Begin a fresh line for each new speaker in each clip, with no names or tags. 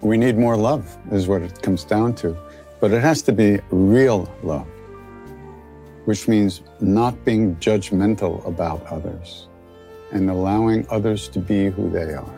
we need more love, is what it comes down to. But it has to be real love, which means not being judgmental about others and allowing others to be who they are.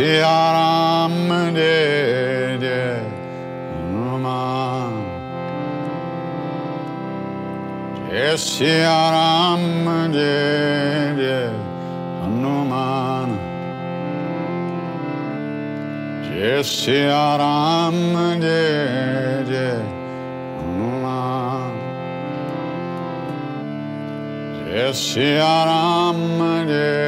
Ram de de Hanuman Ram de de Hanuman Ram de de Hanuman Ram de de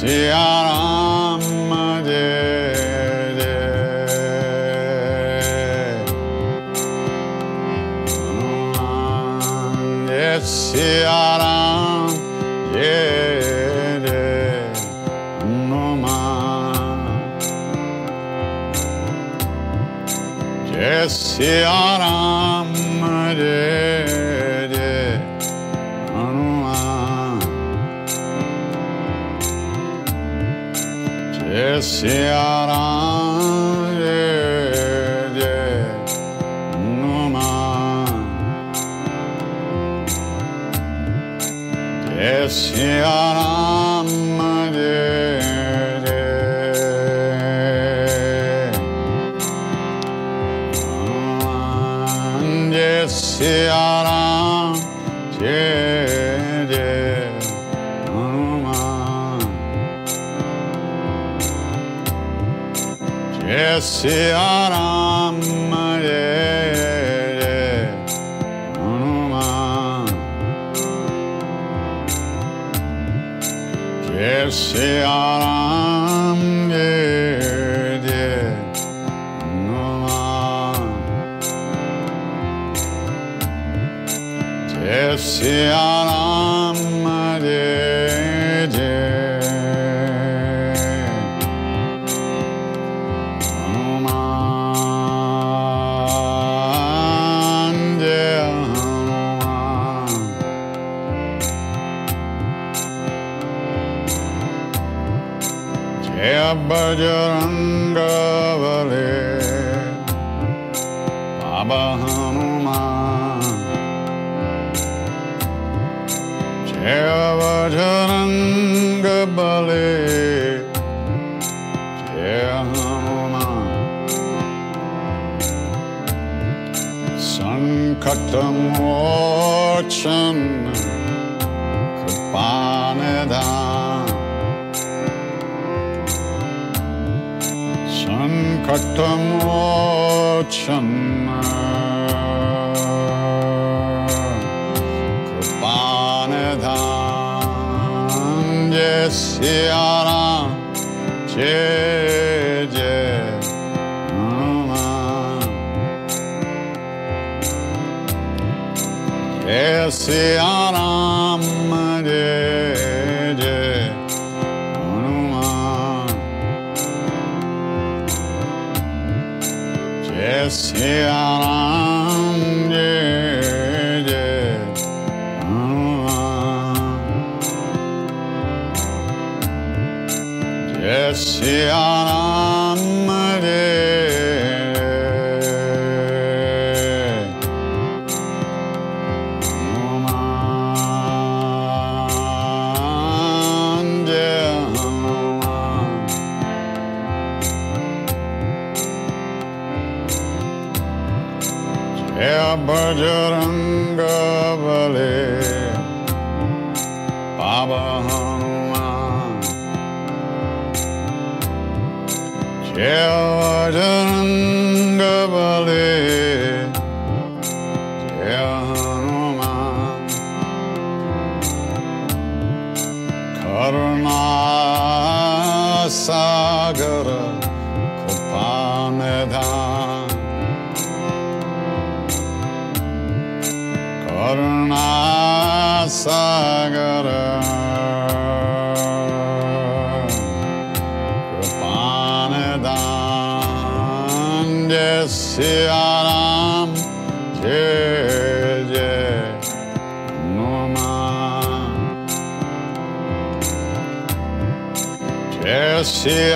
Siaram de de Siaram de de Noma Siaram Say on Siaram Hanuman Yes, See,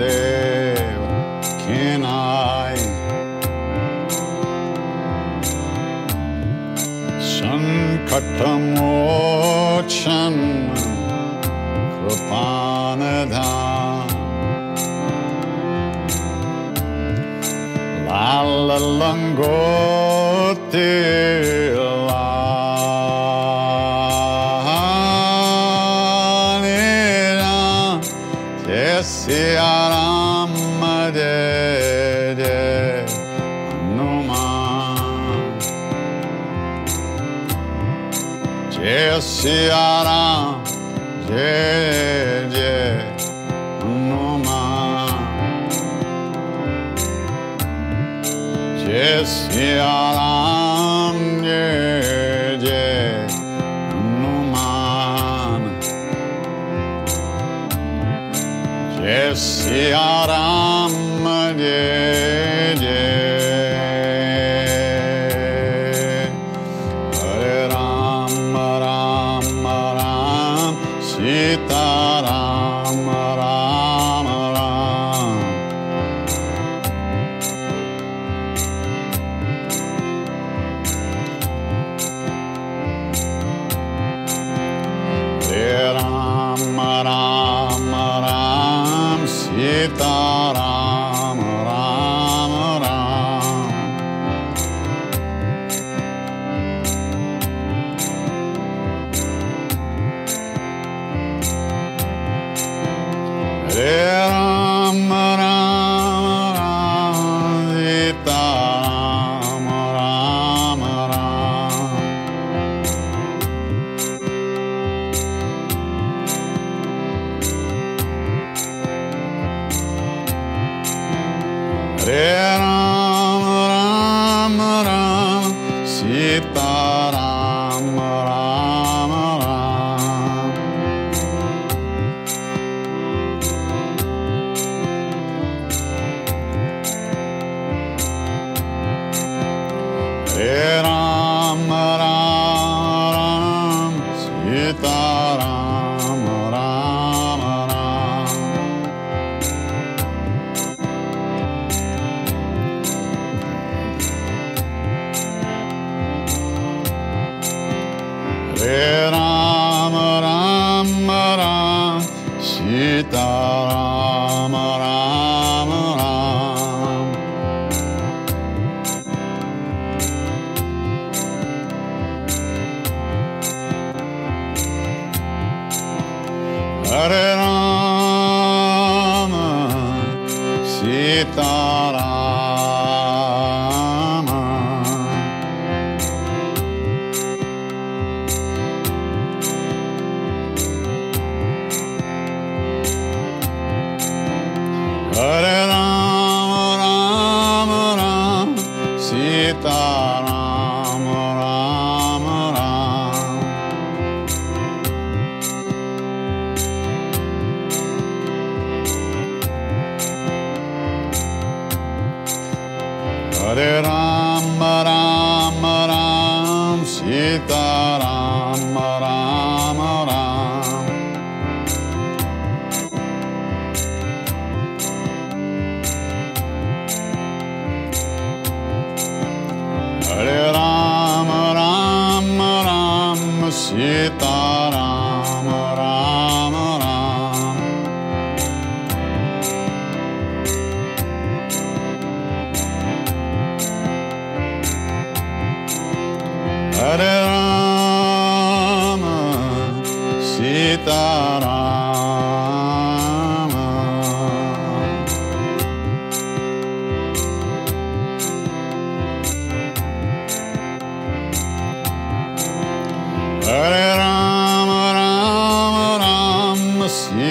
there can I? Sankatam ochan kripanadam La la lango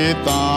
acreditar.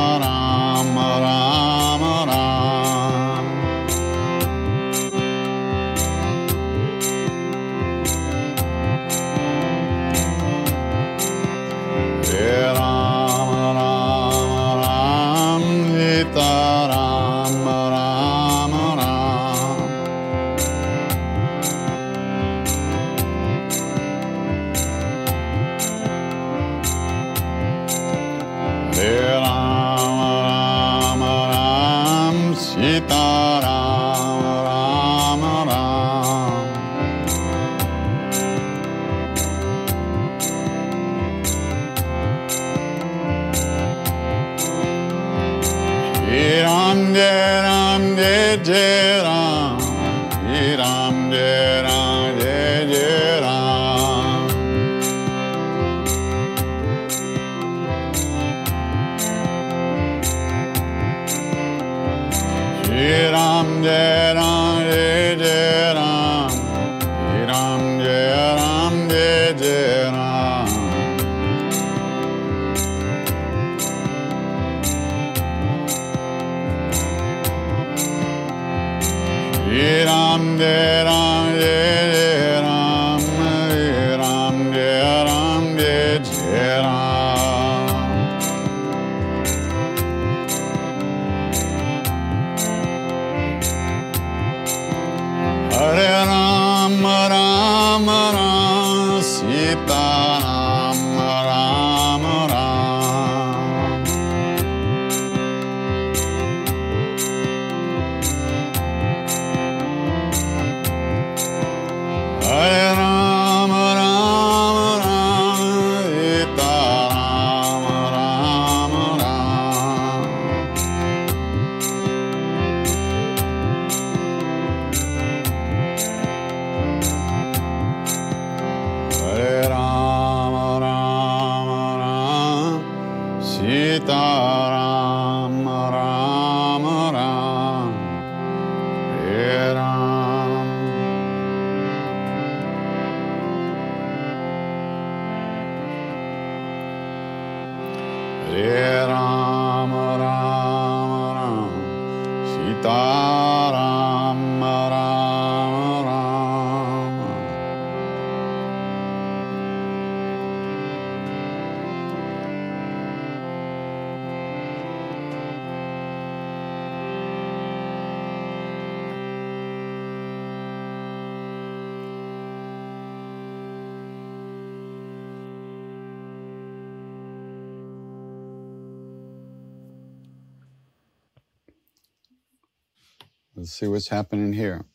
Let's see what's happening here.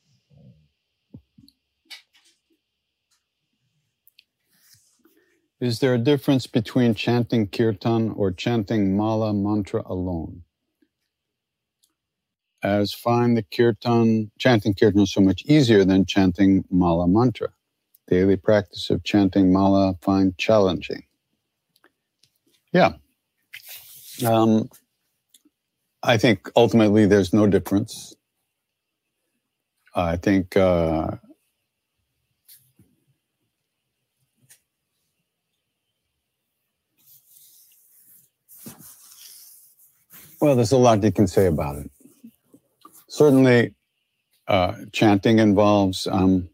Is there a difference between chanting kirtan or chanting mala mantra alone? As find the kirtan, chanting kirtan so much easier than chanting mala mantra. Daily practice of chanting mala find challenging. Yeah. Um, I think ultimately there's no difference. I think uh, well, there's a lot you can say about it. Certainly, uh, chanting involves um,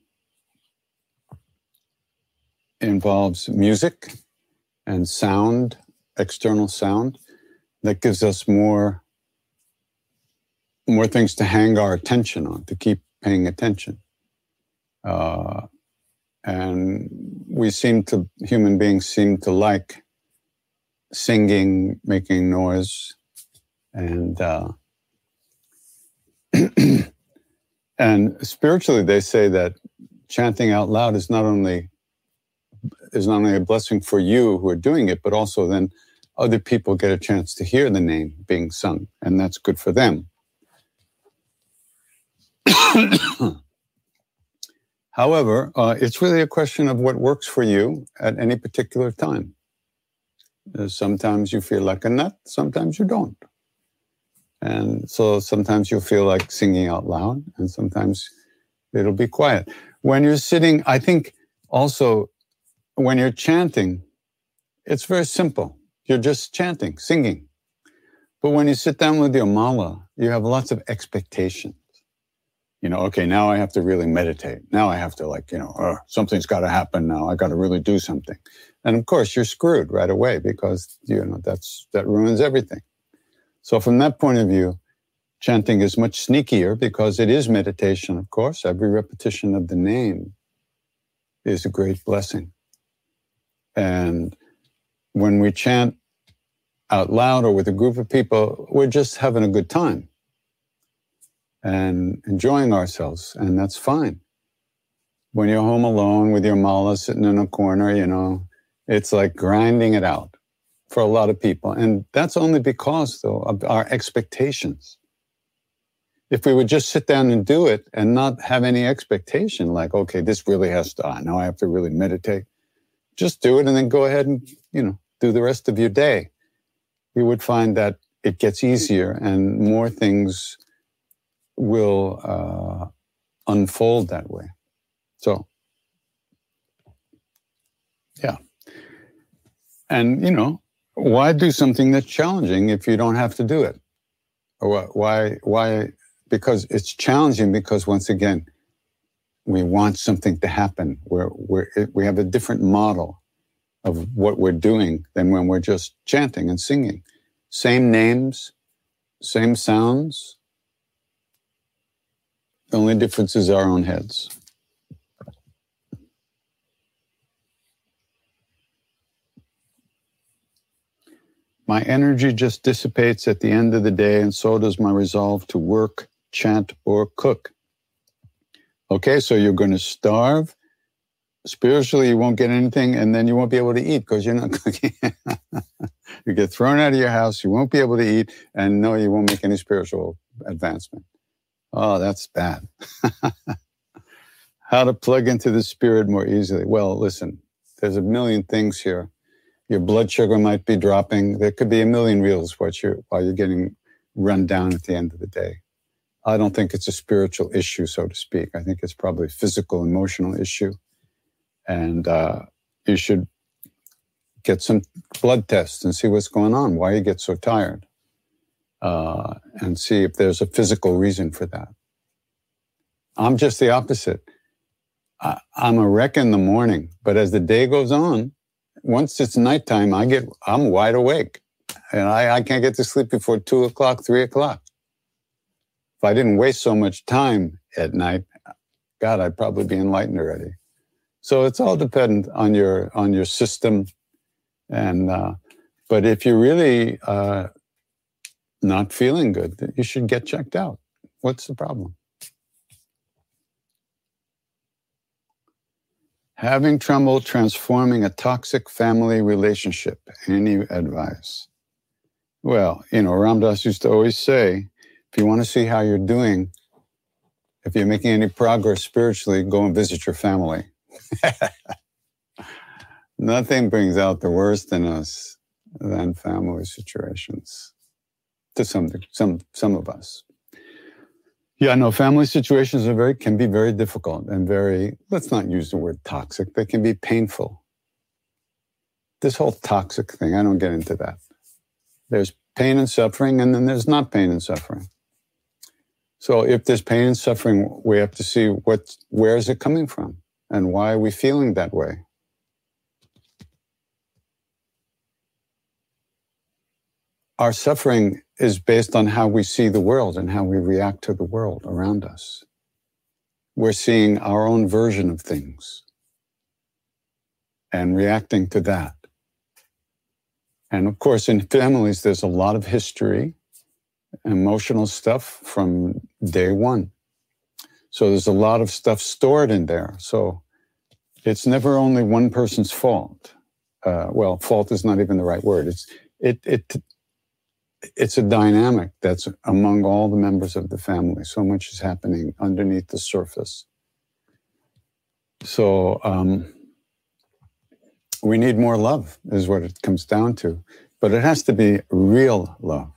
involves music and sound, external sound, that gives us more more things to hang our attention on, to keep paying attention. Uh, and we seem to, human beings seem to like singing, making noise, and uh, and spiritually, they say that chanting out loud is not only is not only a blessing for you who are doing it, but also then other people get a chance to hear the name being sung, and that's good for them. However, uh, it's really a question of what works for you at any particular time. Uh, sometimes you feel like a nut, sometimes you don't. And so sometimes you'll feel like singing out loud, and sometimes it'll be quiet. When you're sitting, I think also when you're chanting, it's very simple. You're just chanting, singing. But when you sit down with your mala, you have lots of expectations you know, okay, now I have to really meditate. Now I have to like, you know, uh, something's got to happen now. I got to really do something. And of course, you're screwed right away because, you know, that's, that ruins everything. So from that point of view, chanting is much sneakier because it is meditation, of course. Every repetition of the name is a great blessing. And when we chant out loud or with a group of people, we're just having a good time and enjoying ourselves, and that's fine. When you're home alone with your mala sitting in a corner, you know, it's like grinding it out for a lot of people. And that's only because, though, of our expectations. if we would just sit down and do it and not have any expectation, like, okay, this really has to, I now I have to really meditate. Just do it and then go ahead and, you know, do the rest of your day. You would find that it gets easier and more things will uh, unfold that way. So, yeah. And, you know, why do something that's challenging if you don't have to do it? Or why, why, because it's challenging because once again, we want something to happen. We're, we're, we have a different model of what we're doing than when we're just chanting and singing. Same names, same sounds. The only difference is our own heads. My energy just dissipates at the end of the day, and so does my resolve to work, chant, or cook. Okay, so you're going to starve. Spiritually, you won't get anything, and then you won't be able to eat because you're not cooking. you get thrown out of your house, you won't be able to eat, and no, you won't make any spiritual advancement. Oh, that's bad. How to plug into the spirit more easily? Well, listen, there's a million things here your blood sugar might be dropping. There could be a million reasons while you're, while you're getting run down at the end of the day. I don't think it's a spiritual issue, so to speak. I think it's probably a physical, emotional issue. And uh, you should get some blood tests and see what's going on, why you get so tired, uh, and see if there's a physical reason for that. I'm just the opposite. I, I'm a wreck in the morning, but as the day goes on, once it's nighttime, I get I'm wide awake, and I, I can't get to sleep before two o'clock, three o'clock. If I didn't waste so much time at night, God, I'd probably be enlightened already. So it's all dependent on your on your system, and uh, but if you're really uh, not feeling good, you should get checked out. What's the problem? Having trouble transforming a toxic family relationship. Any advice? Well, you know, Ram Dass used to always say, if you want to see how you're doing, if you're making any progress spiritually, go and visit your family. Nothing brings out the worst in us than family situations. To some, some, some of us. Yeah, no, family situations are very, can be very difficult and very, let's not use the word toxic, they can be painful. This whole toxic thing, I don't get into that. There's pain and suffering, and then there's not pain and suffering. So if there's pain and suffering, we have to see what, where is it coming from and why are we feeling that way? Our suffering is based on how we see the world and how we react to the world around us. We're seeing our own version of things and reacting to that. And of course, in families, there's a lot of history, emotional stuff from day one. So there's a lot of stuff stored in there. So it's never only one person's fault. Uh, well, fault is not even the right word. It's it it it's a dynamic that's among all the members of the family. So much is happening underneath the surface. So um, we need more love, is what it comes down to. But it has to be real love,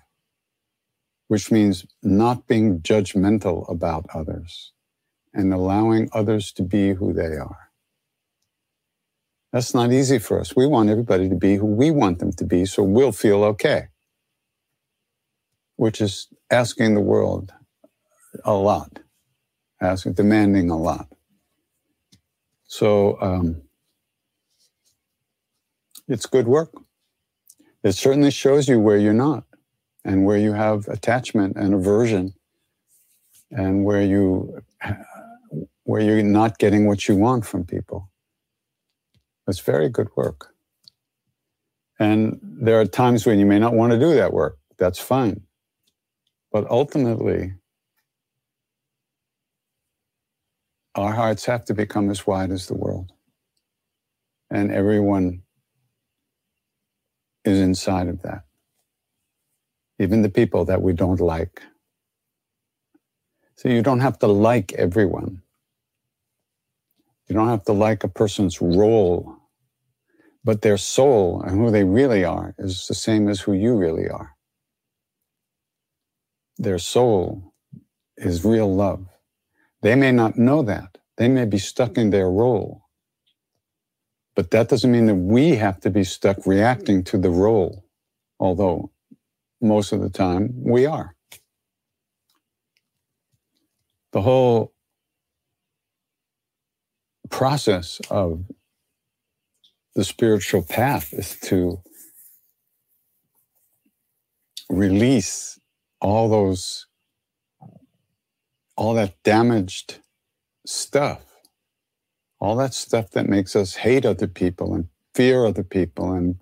which means not being judgmental about others and allowing others to be who they are. That's not easy for us. We want everybody to be who we want them to be so we'll feel okay which is asking the world a lot, asking, demanding a lot. So um, it's good work. It certainly shows you where you're not and where you have attachment and aversion and where you where you're not getting what you want from people. It's very good work. And there are times when you may not want to do that work. That's fine. But ultimately, our hearts have to become as wide as the world. And everyone is inside of that. Even the people that we don't like. So you don't have to like everyone. You don't have to like a person's role, but their soul and who they really are is the same as who you really are. Their soul is real love. They may not know that. They may be stuck in their role. But that doesn't mean that we have to be stuck reacting to the role, although most of the time we are. The whole process of the spiritual path is to release all those all that damaged stuff all that stuff that makes us hate other people and fear other people and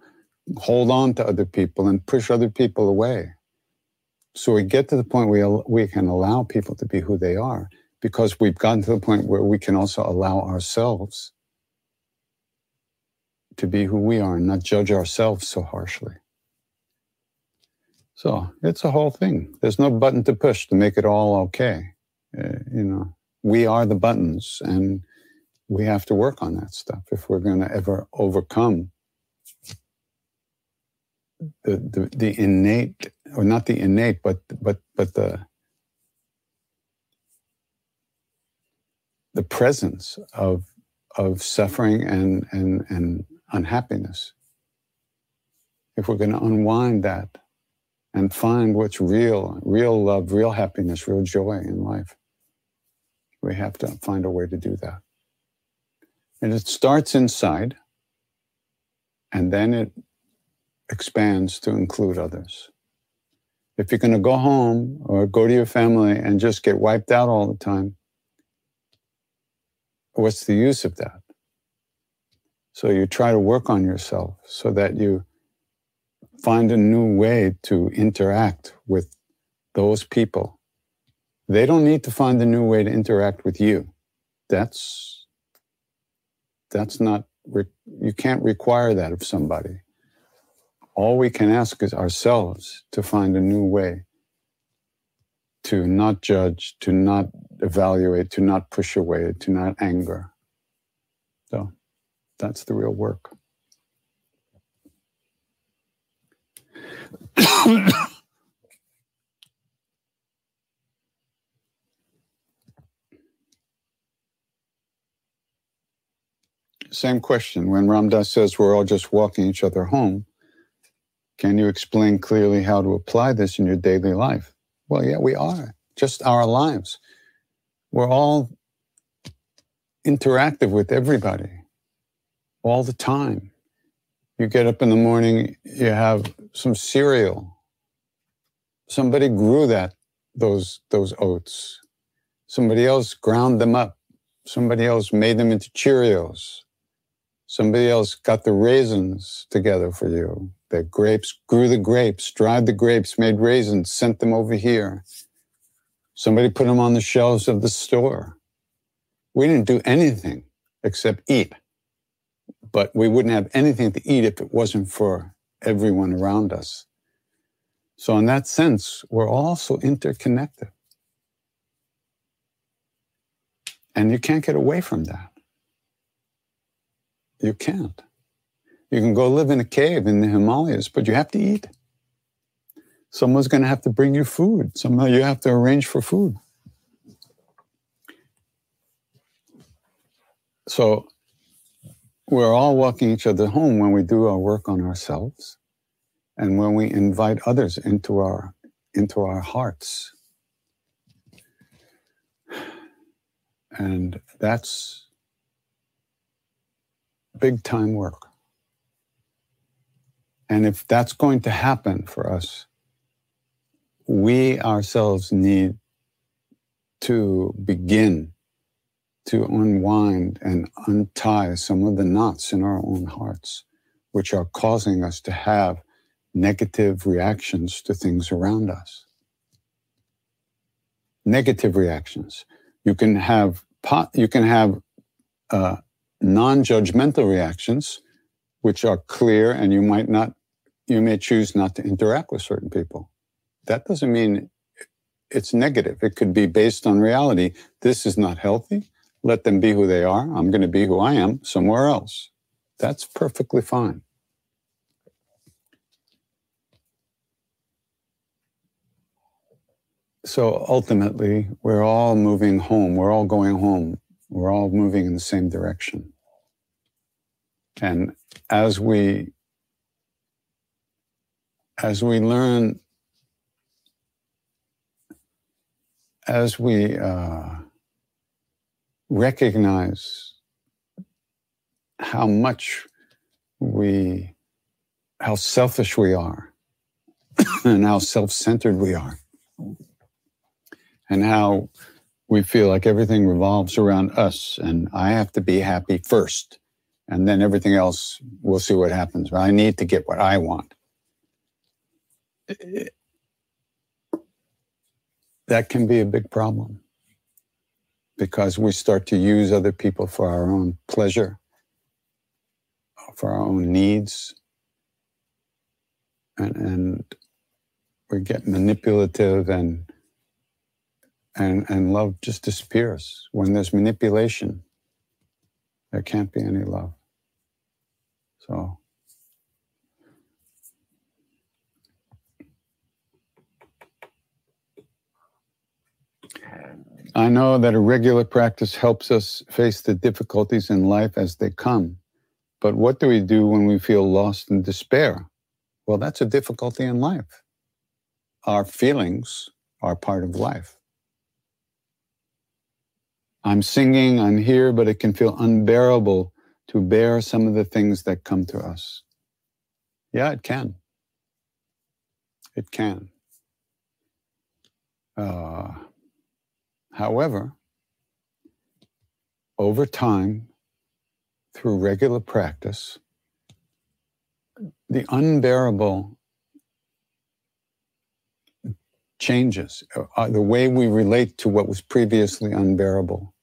hold on to other people and push other people away so we get to the point where we can allow people to be who they are because we've gotten to the point where we can also allow ourselves to be who we are and not judge ourselves so harshly. So it's a whole thing. There's no button to push to make it all okay. Uh, you know, we are the buttons and we have to work on that stuff if we're going to ever overcome the, the, the innate, or not the innate, but, but, but the, the presence of of suffering and and and unhappiness. If we're going to unwind that and find what's real, real love, real happiness, real joy in life, we have to find a way to do that. And it starts inside, and then it expands to include others. If you're going to go home or go to your family and just get wiped out all the time, what's the use of that? So you try to work on yourself so that you find a new way to interact with those people. They don't need to find a new way to interact with you. That's that's not you can't require that of somebody. All we can ask is ourselves to find a new way to not judge, to not evaluate, to not push away, to not anger. So that's the real work. Same question. When Ram Dass says we're all just walking each other home, can you explain clearly how to apply this in your daily life? Well, yeah, we are. Just our lives. We're all interactive with everybody all the time. You get up in the morning, you have some cereal. Somebody grew that, those, those oats. Somebody else ground them up. Somebody else made them into Cheerios. Somebody else got the raisins together for you. The grapes grew the grapes, dried the grapes, made raisins, sent them over here. Somebody put them on the shelves of the store. We didn't do anything except eat. But we wouldn't have anything to eat if it wasn't for everyone around us. So, in that sense, we're all so interconnected. And you can't get away from that. You can't. You can go live in a cave in the Himalayas, but you have to eat. Someone's going to have to bring you food. Somehow you have to arrange for food. So we're all walking each other home when we do our work on ourselves and when we invite others into our into our hearts. And that's big time work. And if that's going to happen for us, we ourselves need to begin to unwind and untie some of the knots in our own hearts, which are causing us to have negative reactions to things around us. Negative reactions. You can have you can have uh, non-judgmental reactions, which are clear and you might not, you may choose not to interact with certain people. That doesn't mean it's negative. It could be based on reality. This is not healthy. Let them be who they are. I'm going to be who I am somewhere else. That's perfectly fine. So ultimately, we're all moving home. We're all going home. We're all moving in the same direction. And as we as we learn as we uh, recognize how much we, how selfish we are, and how self centered we are, and how we feel like everything revolves around us, and I have to be happy first, and then everything else, we'll see what happens. I need to get what I want. That can be a big problem because we start to use other people for our own pleasure, for our own needs, and, and we get manipulative and and and love just disappears. When there's manipulation there can't be any love. So I know that a regular practice helps us face the difficulties in life as they come. But what do we do when we feel lost in despair? Well, that's a difficulty in life. Our feelings are part of life. I'm singing, I'm here, but it can feel unbearable to bear some of the things that come to us. Yeah, it can. It can. Uh, However, over time, through regular practice, the unbearable changes. Uh, the way we relate to what was previously unbearable,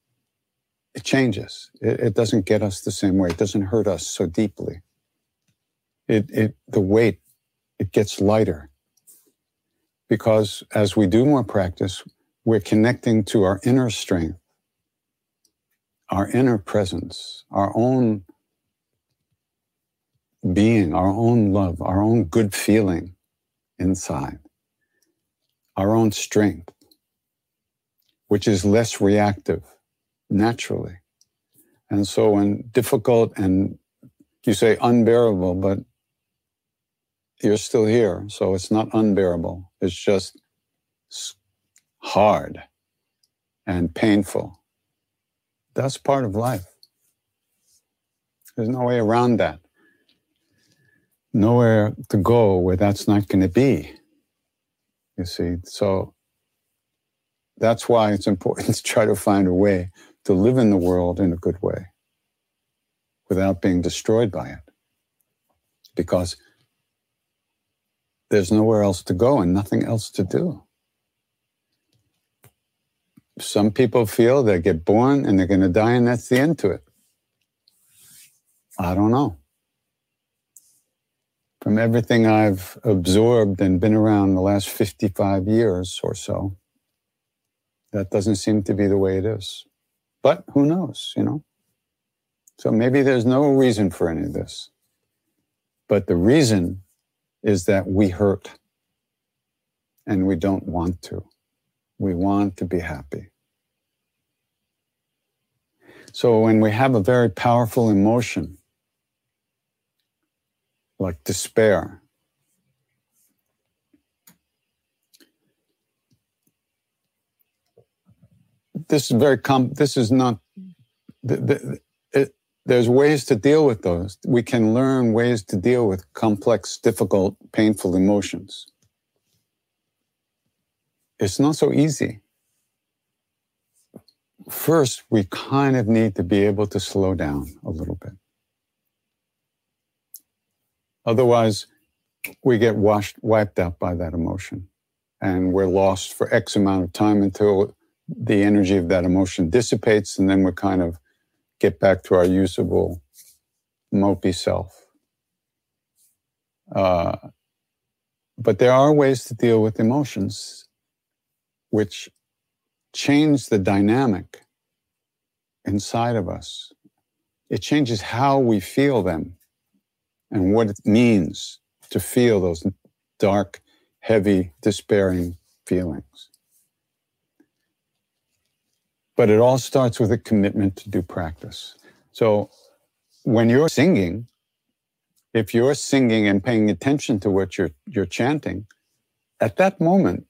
it changes. It, it, doesn't get us the same way. It doesn't hurt us so deeply. It, it, the weight, it gets lighter. Because as we do more practice, we're connecting to our inner strength, our inner presence, our own being, our own love, our own good feeling inside, our own strength, which is less reactive naturally. And so when difficult and you say unbearable, but you're still here. So it's not unbearable. It's just hard and painful. That's part of life. There's no way around that. Nowhere to go where that's not going to be. You see, so that's why it's important to try to find a way to live in the world in a good way without being destroyed by it. Because there's nowhere else to go and nothing else to do some people feel they get born and they're going to die and that's the end to it. I don't know. From everything I've absorbed and been around the last 55 years or so, that doesn't seem to be the way it is. But who knows, you know? So maybe there's no reason for any of this. But the reason is that we hurt and we don't want to. We want to be happy. So when we have a very powerful emotion, like despair, this is very com- this is not it, there's ways to deal with those. We can learn ways to deal with complex difficult painful emotions. It's not so easy first, we kind of need to be able to slow down a little bit. Otherwise, we get washed, wiped out by that emotion. And we're lost for X amount of time until the energy of that emotion dissipates. And then we kind of get back to our usable, mopey self. Uh, but there are ways to deal with emotions which change the dynamic inside of us. It changes how we feel them and what it means to feel those dark, heavy, despairing feelings. But it all starts with a commitment to do practice. So when you're singing, if you're singing and paying attention to what you're, you're chanting, at that moment,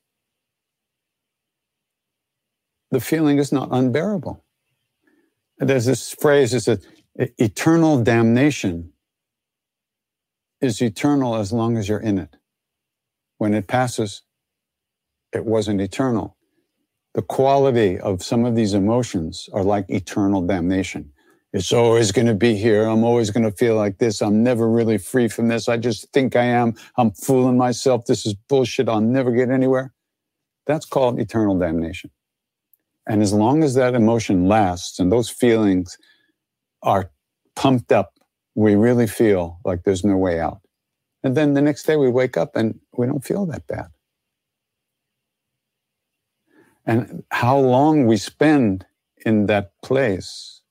the feeling is not unbearable. There's this phrase, is that eternal damnation is eternal as long as you're in it. When it passes, it wasn't eternal. The quality of some of these emotions are like eternal damnation. It's always going to be here. I'm always going to feel like this. I'm never really free from this. I just think I am. I'm fooling myself. This is bullshit. I'll never get anywhere. That's called eternal damnation. And as long as that emotion lasts and those feelings are pumped up, we really feel like there's no way out. And then the next day we wake up and we don't feel that bad. And how long we spend in that place,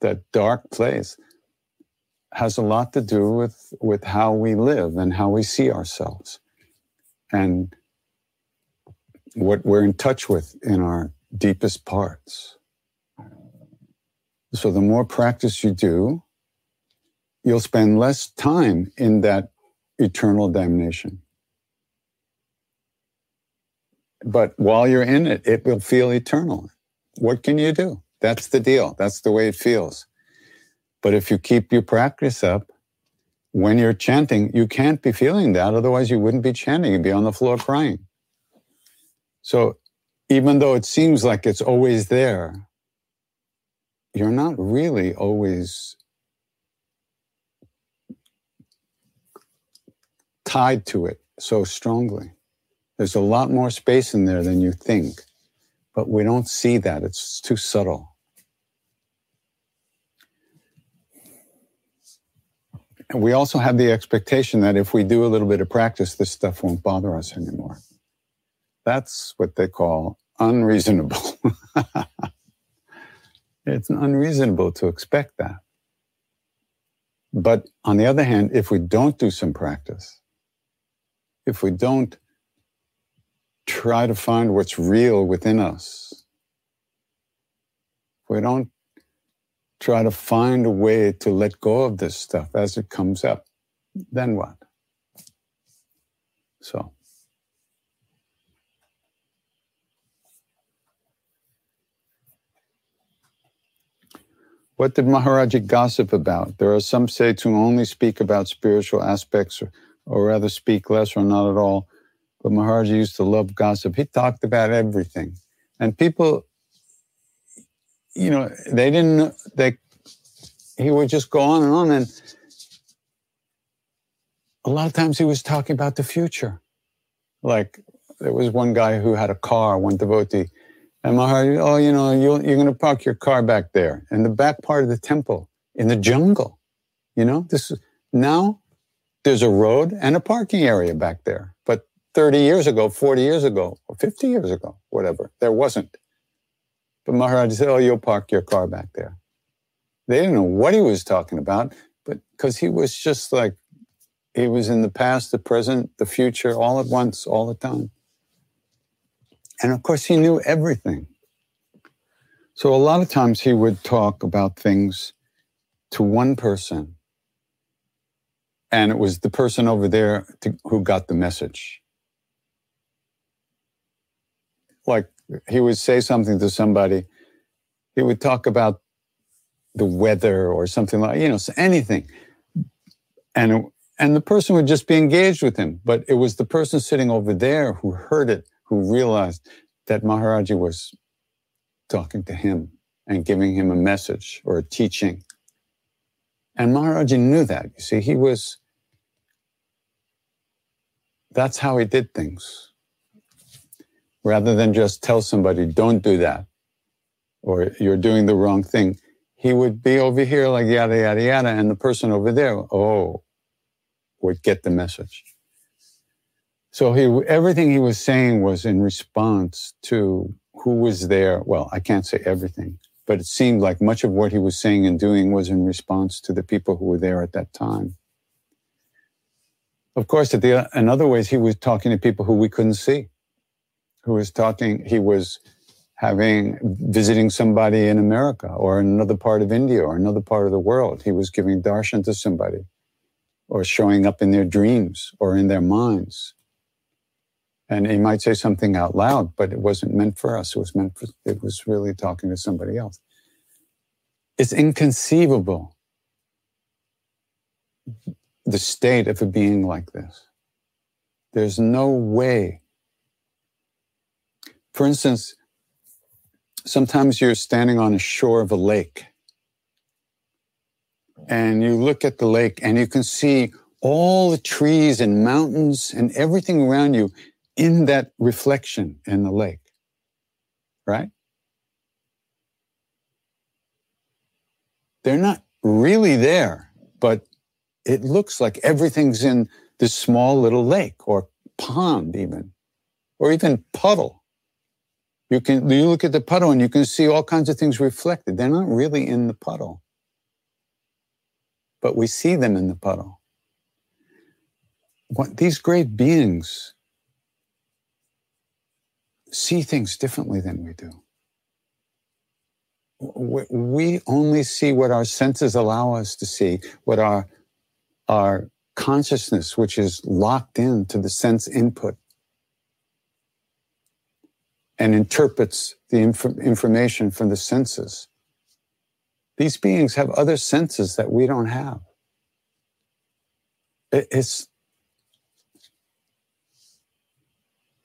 that dark place, has a lot to do with, with how we live and how we see ourselves and what we're in touch with in our deepest parts. So the more practice you do, you'll spend less time in that eternal damnation. But while you're in it, it will feel eternal. What can you do? That's the deal. That's the way it feels. But if you keep your practice up, when you're chanting, you can't be feeling that. Otherwise, you wouldn't be chanting. You'd be on the floor crying. So even though it seems like it's always there, you're not really always tied to it so strongly. There's a lot more space in there than you think, but we don't see that. It's too subtle. And we also have the expectation that if we do a little bit of practice, this stuff won't bother us anymore. That's what they call unreasonable. it's unreasonable to expect that. But on the other hand, if we don't do some practice, if we don't try to find what's real within us, if we don't try to find a way to let go of this stuff as it comes up, then what? So. What did Maharaji gossip about? There are some say to only speak about spiritual aspects or, or rather speak less or not at all. But Maharaji used to love gossip. He talked about everything. And people, you know, they didn't, they, he would just go on and on. And a lot of times he was talking about the future. Like there was one guy who had a car, one devotee, and Maharaj, oh, you know, you are going to park your car back there in the back part of the temple in the jungle. You know, this is now there's a road and a parking area back there. But 30 years ago, 40 years ago, or 50 years ago, whatever, there wasn't. But Maharaj said, oh, you'll park your car back there. They didn't know what he was talking about, but because he was just like, he was in the past, the present, the future, all at once, all the time. And of course, he knew everything. So a lot of times he would talk about things to one person, and it was the person over there to, who got the message. Like he would say something to somebody, he would talk about the weather or something like, you know, anything. And, and the person would just be engaged with him. But it was the person sitting over there who heard it who realized that Maharaji was talking to him and giving him a message or a teaching. And Maharaji knew that. You see, he was, that's how he did things. Rather than just tell somebody, don't do that, or you're doing the wrong thing, he would be over here like yada, yada, yada, and the person over there, oh, would get the message. So he, everything he was saying was in response to who was there. Well, I can't say everything, but it seemed like much of what he was saying and doing was in response to the people who were there at that time. Of course, the, in other ways, he was talking to people who we couldn't see, who was talking, he was having, visiting somebody in America or in another part of India or another part of the world. He was giving darshan to somebody or showing up in their dreams or in their minds. And he might say something out loud, but it wasn't meant for us. It was meant for, it was really talking to somebody else. It's inconceivable the state of a being like this. There's no way. For instance, sometimes you're standing on a shore of a lake and you look at the lake and you can see all the trees and mountains and everything around you in that reflection in the lake, right? They're not really there, but it looks like everything's in this small little lake or pond, even, or even puddle. You can you look at the puddle and you can see all kinds of things reflected. They're not really in the puddle, but we see them in the puddle. What, these great beings see things differently than we do. Mm-hmm. We only see what our senses allow us to see, what our our consciousness, which is locked into the sense input and interprets the inf- information from the senses. These beings have other senses that we don't have. It's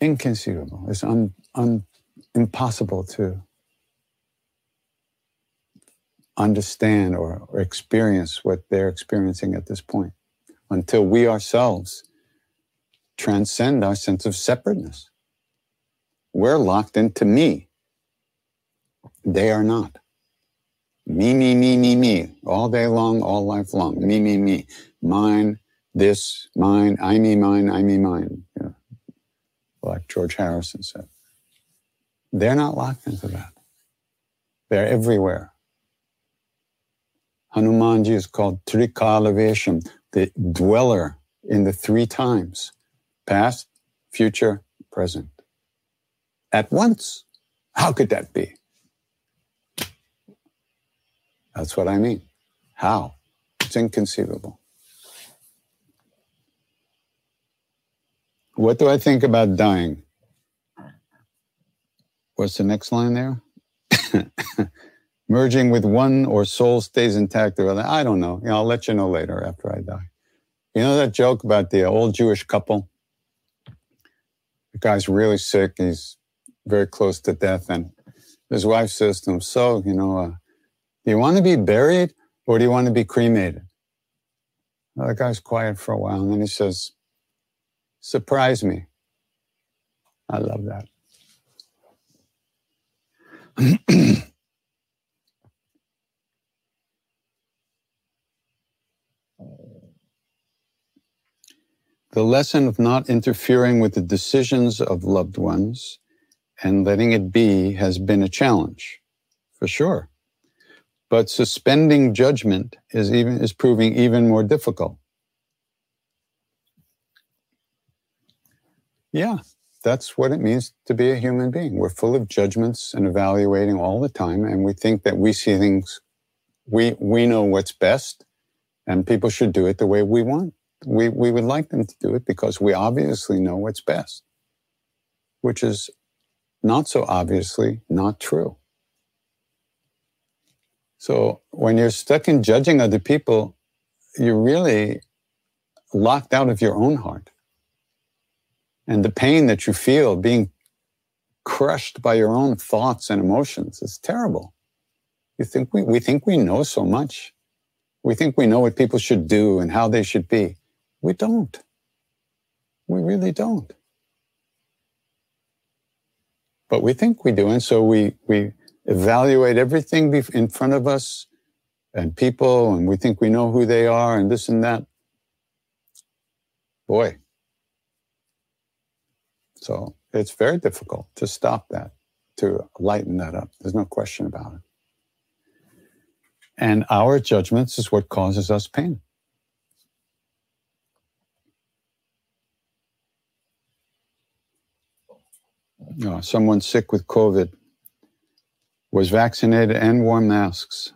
inconceivable. It's un, un, impossible to understand or, or experience what they're experiencing at this point until we ourselves transcend our sense of separateness. We're locked into me. They are not. Me, me, me, me, me, all day long, all life long. Me, me, me. Mine, this, mine, I, me, mine, I, me, mine. Know, like George Harrison said. They're not locked into that. They're everywhere. Hanumanji is called Trikalavesham, the dweller in the three times past, future, present. At once. How could that be? That's what I mean. How? It's inconceivable. What do I think about dying? What's the next line there? merging with one or soul stays intact or other. I don't know. You know, I'll let you know later after I die. You know that joke about the old Jewish couple? The guy's really sick. He's very close to death. And his wife says to him, So, you know, uh, do you want to be buried or do you want to be cremated? Well, the guy's quiet for a while and then he says, Surprise me. I love that. The lesson of not interfering with the decisions of loved ones and letting it be has been a challenge, for sure. But suspending judgment is even is proving even more difficult. Yeah, that's what it means to be a human being. We're full of judgments and evaluating all the time, and we think that we see things, we we know what's best, and people should do it the way we want we, we would like them to do it because we obviously know what's best, which is not so obviously not true. So when you're stuck in judging other people, you're really locked out of your own heart. And the pain that you feel being crushed by your own thoughts and emotions is terrible. You think we, we think we know so much. We think we know what people should do and how they should be. We don't. We really don't. But we think we do. And so we, we evaluate everything in front of us and people, and we think we know who they are and this and that. Boy, So it's very difficult to stop that, to lighten that up. There's no question about it. And our judgments is what causes us pain. Oh, someone sick with COVID was vaccinated and wore masks.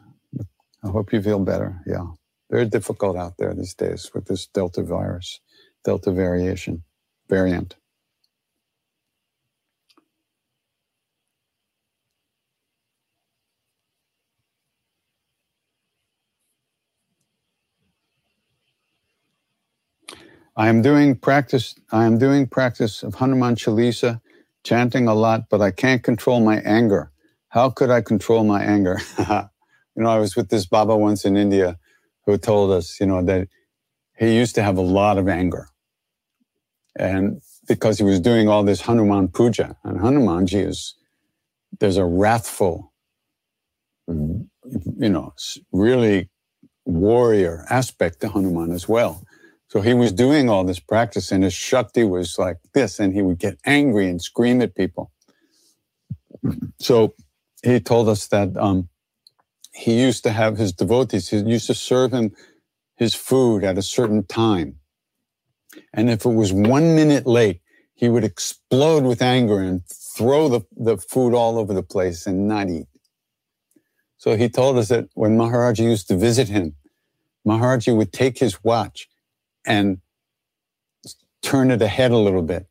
I hope you feel better. Yeah. Very difficult out there these days with this Delta virus, Delta variation, variant. I am doing practice. I am doing practice of Hanuman Chalisa, chanting a lot, but I can't control my anger. How could I control my anger? you know, I was with this Baba once in India who told us, you know, that he used to have a lot of anger. And because he was doing all this Hanuman puja, and Hanumanji is, there's a wrathful, you know, really warrior aspect to Hanuman as well. So he was doing all this practice and his Shakti was like this, and he would get angry and scream at people. So he told us that um, he used to have his devotees, he used to serve him his food at a certain time. And if it was one minute late, he would explode with anger and throw the, the food all over the place and not eat. So he told us that when Maharaji used to visit him, Maharaji would take his watch and turn it ahead a little bit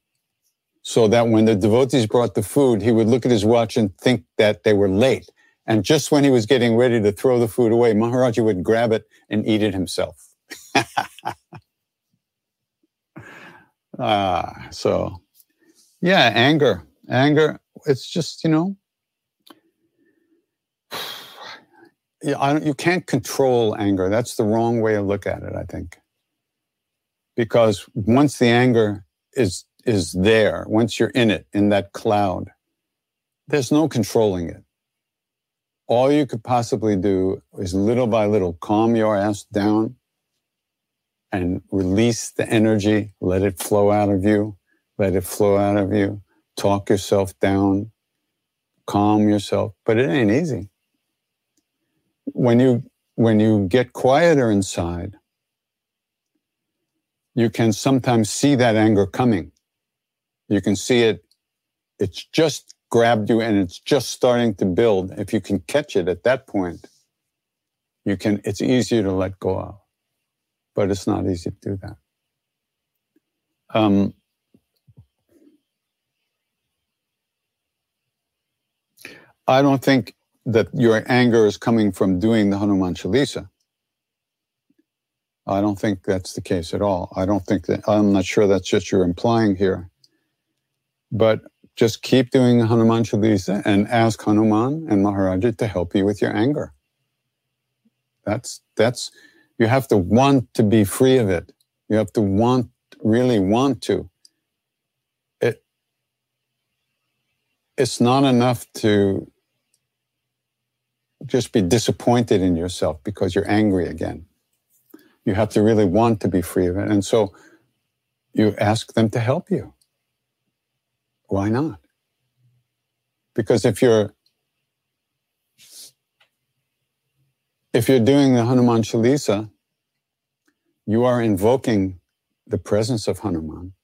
so that when the devotees brought the food, he would look at his watch and think that they were late. And just when he was getting ready to throw the food away, Maharaji would grab it and eat it himself. ah, so yeah, anger, anger. It's just, you know, you can't control anger. That's the wrong way to look at it, I think because once the anger is is there, once you're in it, in that cloud, there's no controlling it. All you could possibly do is little by little calm your ass down and release the energy, let it flow out of you, let it flow out of you, talk yourself down, calm yourself, but it ain't easy. When you when you get quieter inside, you can sometimes see that anger coming. You can see it, it's just grabbed you and it's just starting to build. If you can catch it at that point, you can, it's easier to let go of. But it's not easy to do that. Um, I don't think that your anger is coming from doing the Hanuman Chalisa. I don't think that's the case at all. I don't think that, I'm not sure that's what you're implying here. But just keep doing Hanuman Chalisa and ask Hanuman and Maharaja to help you with your anger. That's, that's, you have to want to be free of it. You have to want, really want to. It, it's not enough to just be disappointed in yourself because you're angry again. You have to really want to be free of it. And so you ask them to help you. Why not? Because if you're if you're doing the Hanuman Chalisa, you are invoking the presence of Hanuman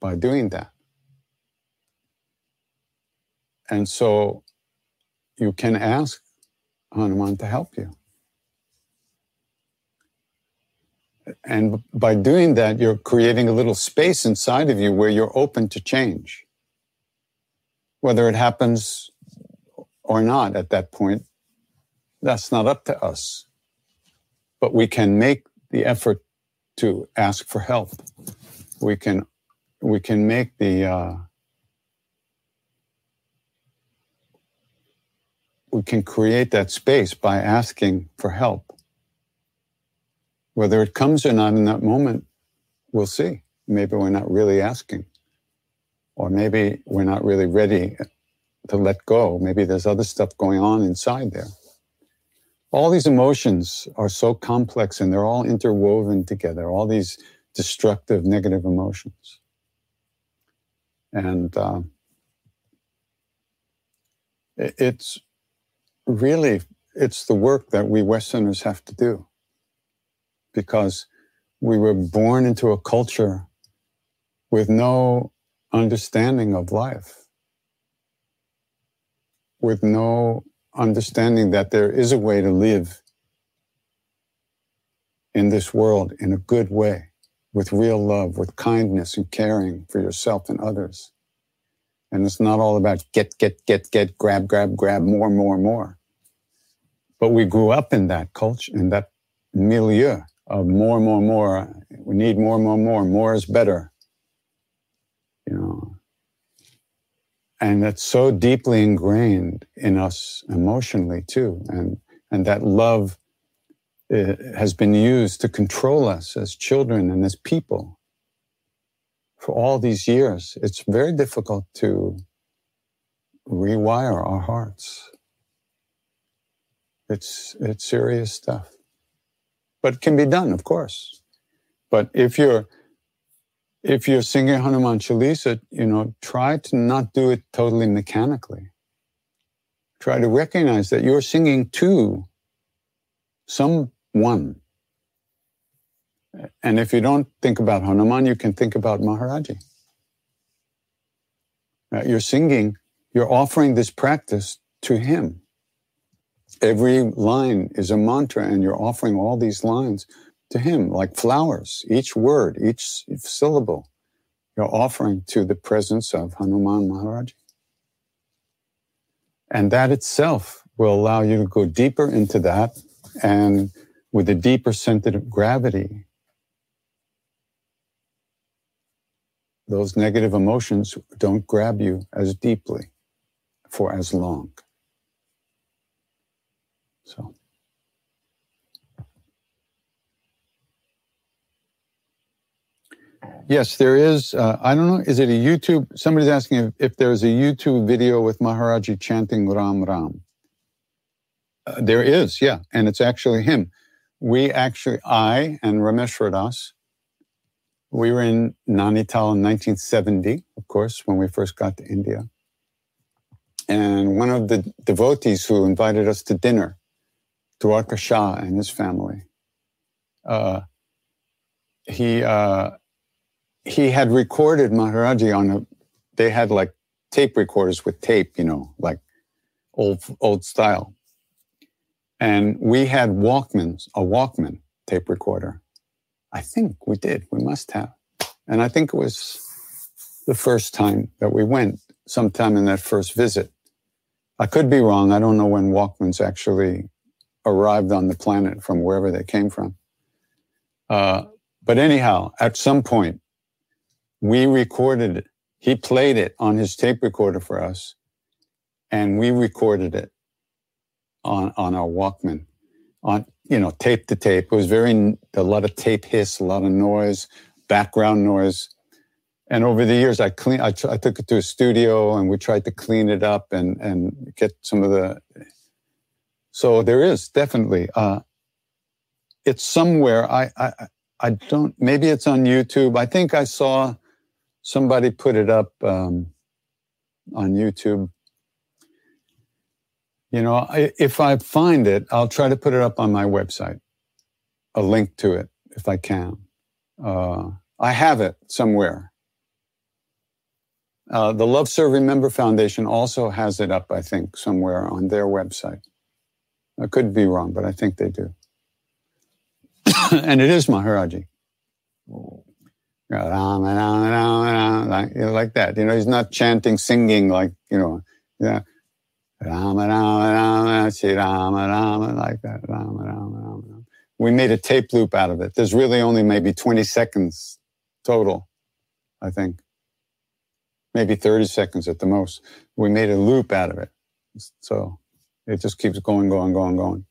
by doing that. And so you can ask Hanuman to help you. And by doing that, you're creating a little space inside of you where you're open to change. Whether it happens or not at that point, that's not up to us. But we can make the effort to ask for help. We can, we can make the, uh, we can create that space by asking for help. Whether it comes or not in that moment, we'll see. Maybe we're not really asking. Or maybe we're not really ready to let go. Maybe there's other stuff going on inside there. All these emotions are so complex and they're all interwoven together, all these destructive, negative emotions. And uh, it's really it's the work that we Westerners have to do because we were born into a culture with no understanding of life, with no understanding that there is a way to live in this world in a good way, with real love, with kindness and caring for yourself and others. And it's not all about get, get, get, get, grab, grab, grab, more, more, more. But we grew up in that culture, in that milieu of more, more, more. We need more, more, more. More is better. You know. And that's so deeply ingrained in us emotionally too. And, and that love uh, has been used to control us as children and as people for all these years. It's very difficult to rewire our hearts. It's, it's serious stuff. But can be done, of course. But if you're if you're singing Hanuman Chalisa, you know, try to not do it totally mechanically. Try to recognize that you're singing to someone. And if you don't think about Hanuman, you can think about Maharaji. Uh, you're singing, you're offering this practice to him. Every line is a mantra, and you're offering all these lines to Him like flowers. Each word, each syllable, you're offering to the presence of Hanuman Maharaj. And that itself will allow you to go deeper into that and with a deeper sense of gravity. Those negative emotions don't grab you as deeply for as long. So. Yes, there is. Uh, I don't know. Is it a YouTube? Somebody's asking if, if there's a YouTube video with Maharaji chanting Ram Ram. Uh, there is, yeah, and it's actually him. We actually, I and Rameshwar Das, we were in Nainital in 1970, of course, when we first got to India. And one of the devotees who invited us to dinner Dwarka Shah and his family. Uh, he uh, he had recorded Maharaji on a. They had like tape recorders with tape, you know, like old old style. And we had Walkmans, a Walkman tape recorder. I think we did. We must have. And I think it was the first time that we went, sometime in that first visit. I could be wrong. I don't know when Walkmans actually arrived on the planet from wherever they came from. Uh, but anyhow, at some point, we recorded it. He played it on his tape recorder for us, and we recorded it on on our Walkman, on you know tape to tape. It was very a lot of tape hiss, a lot of noise, background noise. And over the years, I clean. I, I took it to a studio, and we tried to clean it up and and get some of the so there is definitely. Uh, it's somewhere. I, I I don't. Maybe it's on YouTube. I think I saw somebody put it up um, on YouTube. You know, I, if I find it, I'll try to put it up on my website, a link to it if I can. Uh, I have it somewhere. Uh, the Love Serve Remember Foundation also has it up, I think, somewhere on their website. I could be wrong, but I think they do. and it is Maharaji. Like, that. You know, he's not chanting, singing like, you know, yeah. Rama, Rama, Rama, Rama, Rama, like that. Rama, Rama, Rama. We made a tape loop out of it. There's really only maybe 20 seconds total, I think. Maybe 30 seconds at the most. We made a loop out of it. So it just keeps going, going, going, going.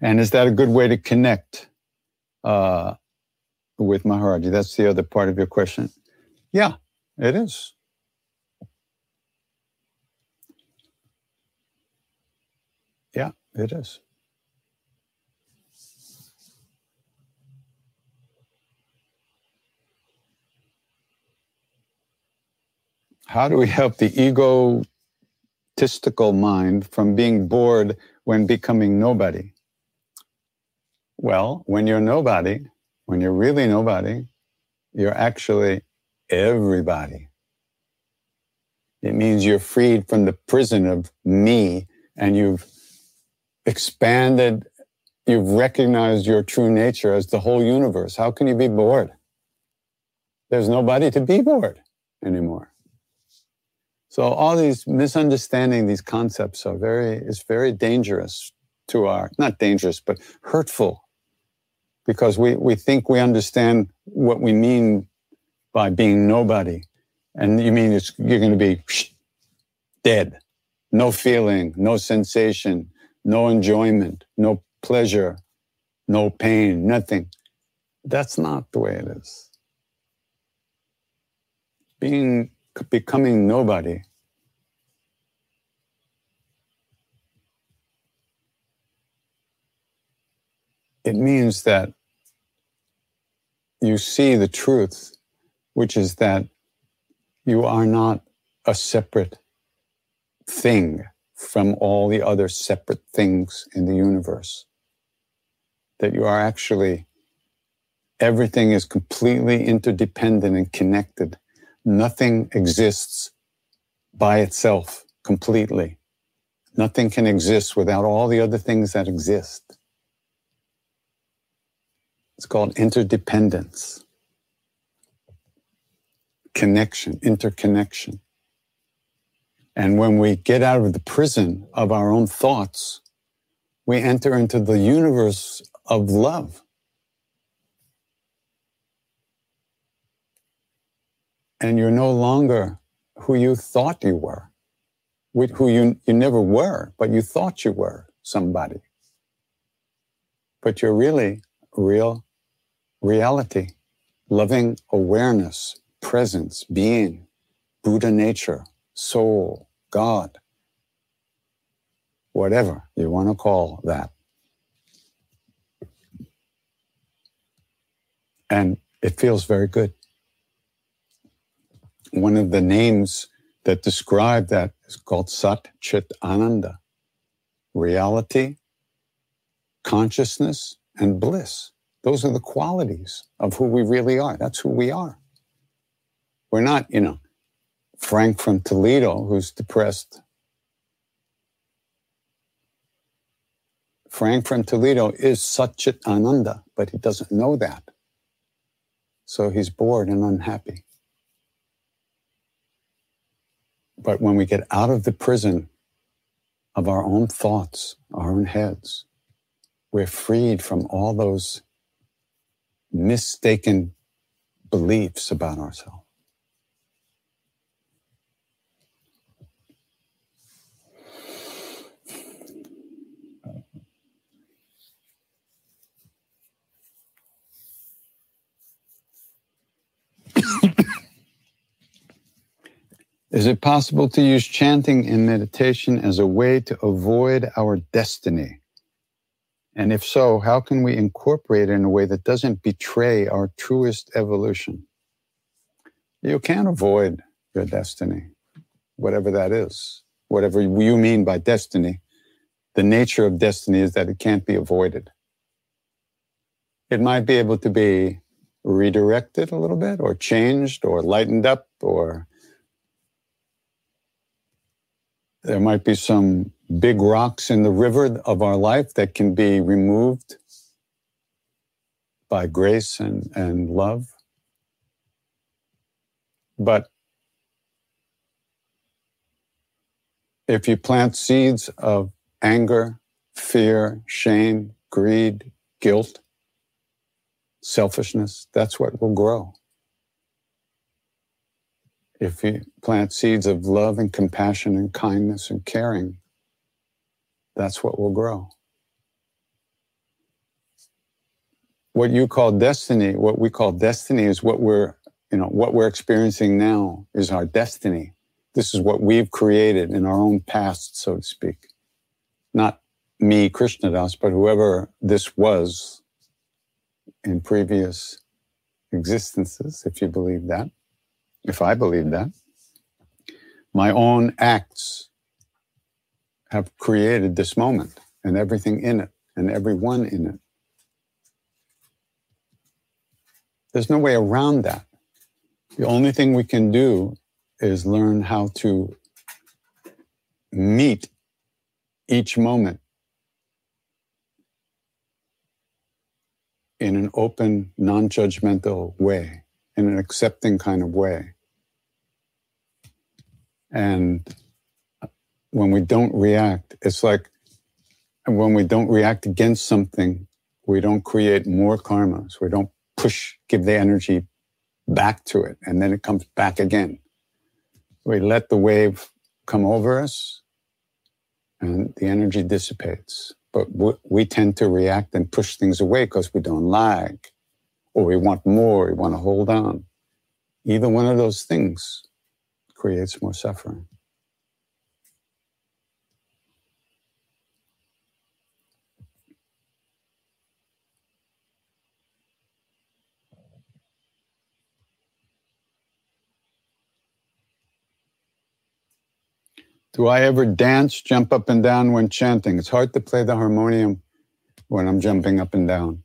And is that a good way to connect uh, with Maharaji? That's the other part of your question. Yeah, it is. Yeah, it is. how do we help the egotistical mind from being bored when becoming nobody? Well, when you're nobody, when you're really nobody, you're actually everybody. It means you're freed from the prison of me and you've expanded, you've recognized your true nature as the whole universe. How can you be bored? There's nobody to be bored anymore. So all these misunderstanding these concepts are very, it's very dangerous to our, not dangerous, but hurtful because we, we think we understand what we mean by being nobody. And you mean it's, you're going to be dead, no feeling, no sensation, no enjoyment, no pleasure, no pain, nothing. That's not the way it is. Being, becoming nobody it means that you see the truth, which is that you are not a separate thing from all the other separate things in the universe. That you are actually, everything is completely interdependent and connected. Nothing exists by itself completely. Nothing can exist without all the other things that exist. It's called interdependence, connection, interconnection. And when we get out of the prison of our own thoughts, we enter into the universe of love. And you're no longer who you thought you were, who you, you never were, but you thought you were somebody. But you're really real reality, loving awareness, presence, being, Buddha nature, soul, God, whatever you want to call that. And it feels very good. One of the names that describe that is called Sat Chit Ananda reality, consciousness, and bliss. Those are the qualities of who we really are. That's who we are. We're not, you know, Frank from Toledo who's depressed. Frank from Toledo is Satchit Ananda, but he doesn't know that. So he's bored and unhappy. But when we get out of the prison of our own thoughts, our own heads, we're freed from all those mistaken beliefs about ourselves. Is it possible to use chanting in meditation as a way to avoid our destiny? And if so, how can we incorporate it in a way that doesn't betray our truest evolution? You can't avoid your destiny, whatever that is, whatever you mean by destiny. The nature of destiny is that it can't be avoided. It might be able to be redirected a little bit or changed or lightened up or there might be some big rocks in the river of our life that can be removed by grace and, and love. But if you plant seeds of anger, fear, shame, greed, guilt, selfishness, that's what will grow. If you plant seeds of love and compassion and kindness and caring, that's what will grow. What you call destiny, what we call destiny is what we're, you know, what we're experiencing now is our destiny. This is what we've created in our own past, so to speak. Not me, Krishna Das, but whoever this was in previous existences, if you believe that, if I believe that. My own acts have created this moment and everything in it and everyone in it. There's no way around that. The only thing we can do is learn how to meet each moment in an open, non judgmental way, in an accepting kind of way. And when we don't react, it's like when we don't react against something, we don't create more karmas. We don't push, give the energy back to it, and then it comes back again. We let the wave come over us, and the energy dissipates. But we tend to react and push things away because we don't like, or we want more, we want to hold on. Either one of those things creates more suffering. Do I ever dance, jump up and down when chanting? It's hard to play the harmonium when I'm jumping up and down.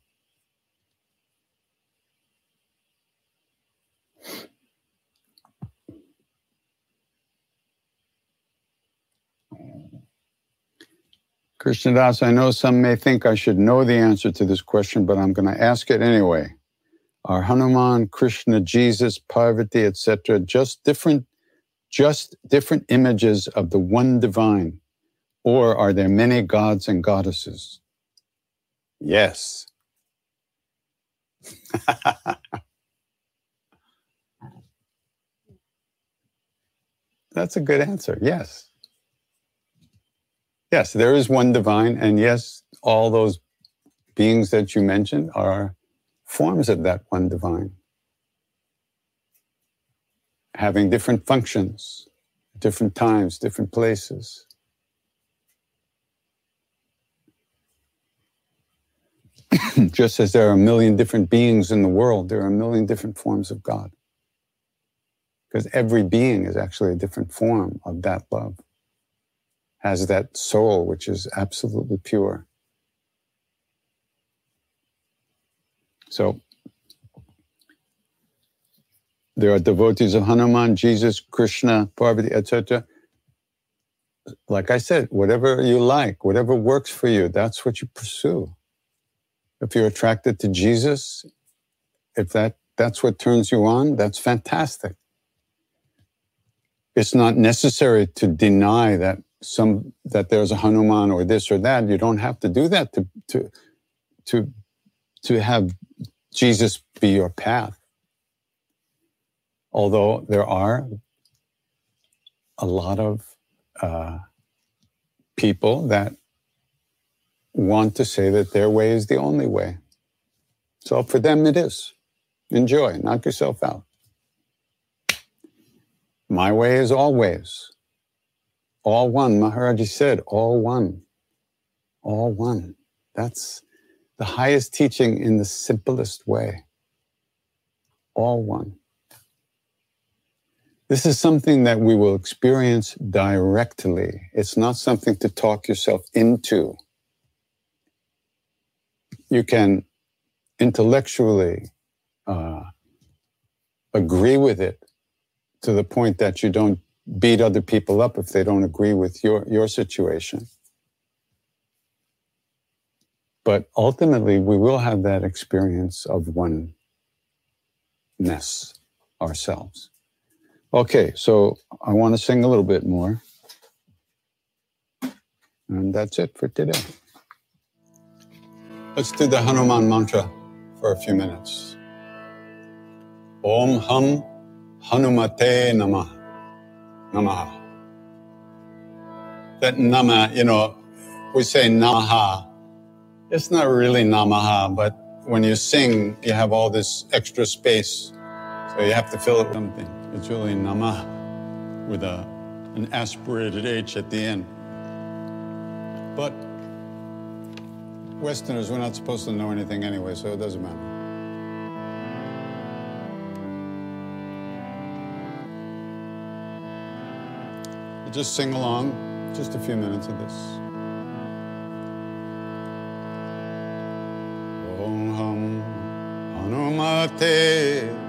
Krishna Das, I know some may think I should know the answer to this question, but I'm going to ask it anyway. Are Hanuman, Krishna, Jesus, Parvati, etc., just different just different images of the one divine? Or are there many gods and goddesses? Yes. That's a good answer. Yes. Yes, there is one divine. And yes, all those beings that you mentioned are forms of that one divine having different functions, different times, different places. Just as there are a million different beings in the world, there are a million different forms of God. Because every being is actually a different form of that love, has that soul which is absolutely pure. So there are devotees of Hanuman, Jesus, Krishna, Parvati, etc. Like I said, whatever you like, whatever works for you, that's what you pursue. If you're attracted to Jesus, if that, that's what turns you on, that's fantastic. It's not necessary to deny that some that there's a Hanuman or this or that. You don't have to do that to to to to have Jesus be your path although there are a lot of uh, people that want to say that their way is the only way. So for them, it is. Enjoy, knock yourself out. My way is always. All one. Maharaji said, all one. All one. That's the highest teaching in the simplest way. All one. This is something that we will experience directly. It's not something to talk yourself into. You can intellectually uh, agree with it to the point that you don't beat other people up if they don't agree with your, your situation. But ultimately, we will have that experience of oneness ourselves. Okay, so I want to sing a little bit more. And that's it for today. Let's do the Hanuman mantra for a few minutes. Om Hum Hanumate Namah. Namaha. That Nama, you know, we say Namaha. It's not really Namaha, but when you sing, you have all this extra space. So you have to fill it with something. It's really Nama with a, an aspirated H at the end. But Westerners, we're not supposed to know anything anyway, so it doesn't matter. We'll just sing along, just a few minutes of this. Om Hum Hanumate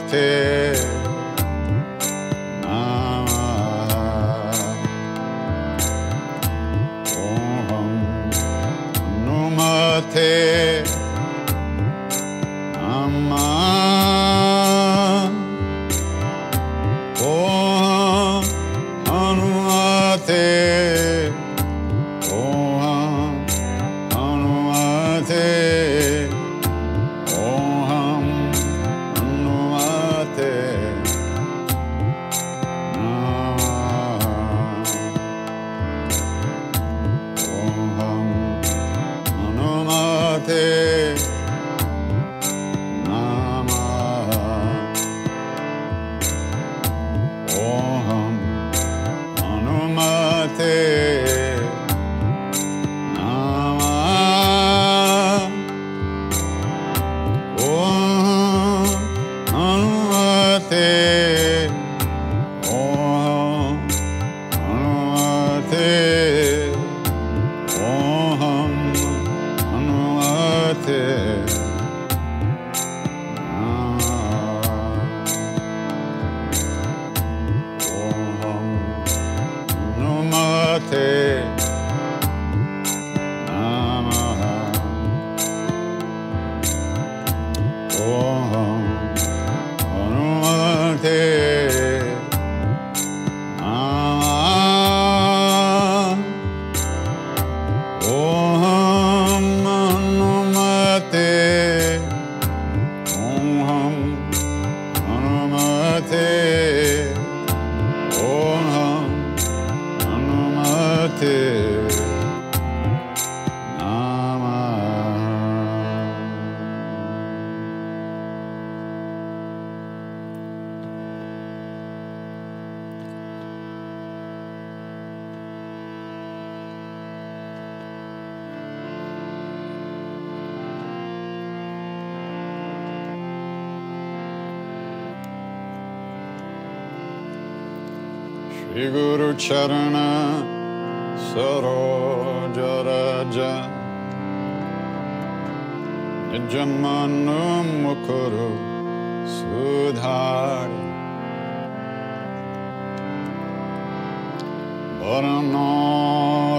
て。Guru Charana Saroja Raja Nijamanu Mukuru Sudhari Varana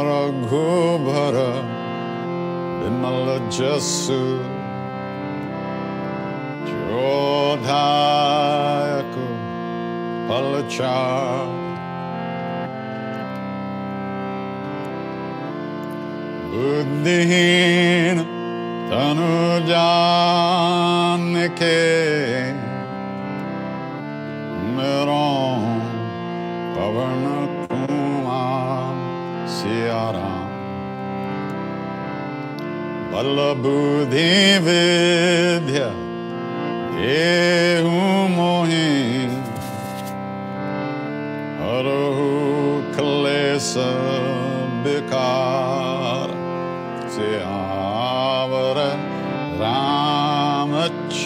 Raghubhara Vimala Jasu बुद्धिहीन तनु जान के मेरो पवन Kumar Sierra बल बुद्धि विद्या देहु मोहि हरहु क्लेश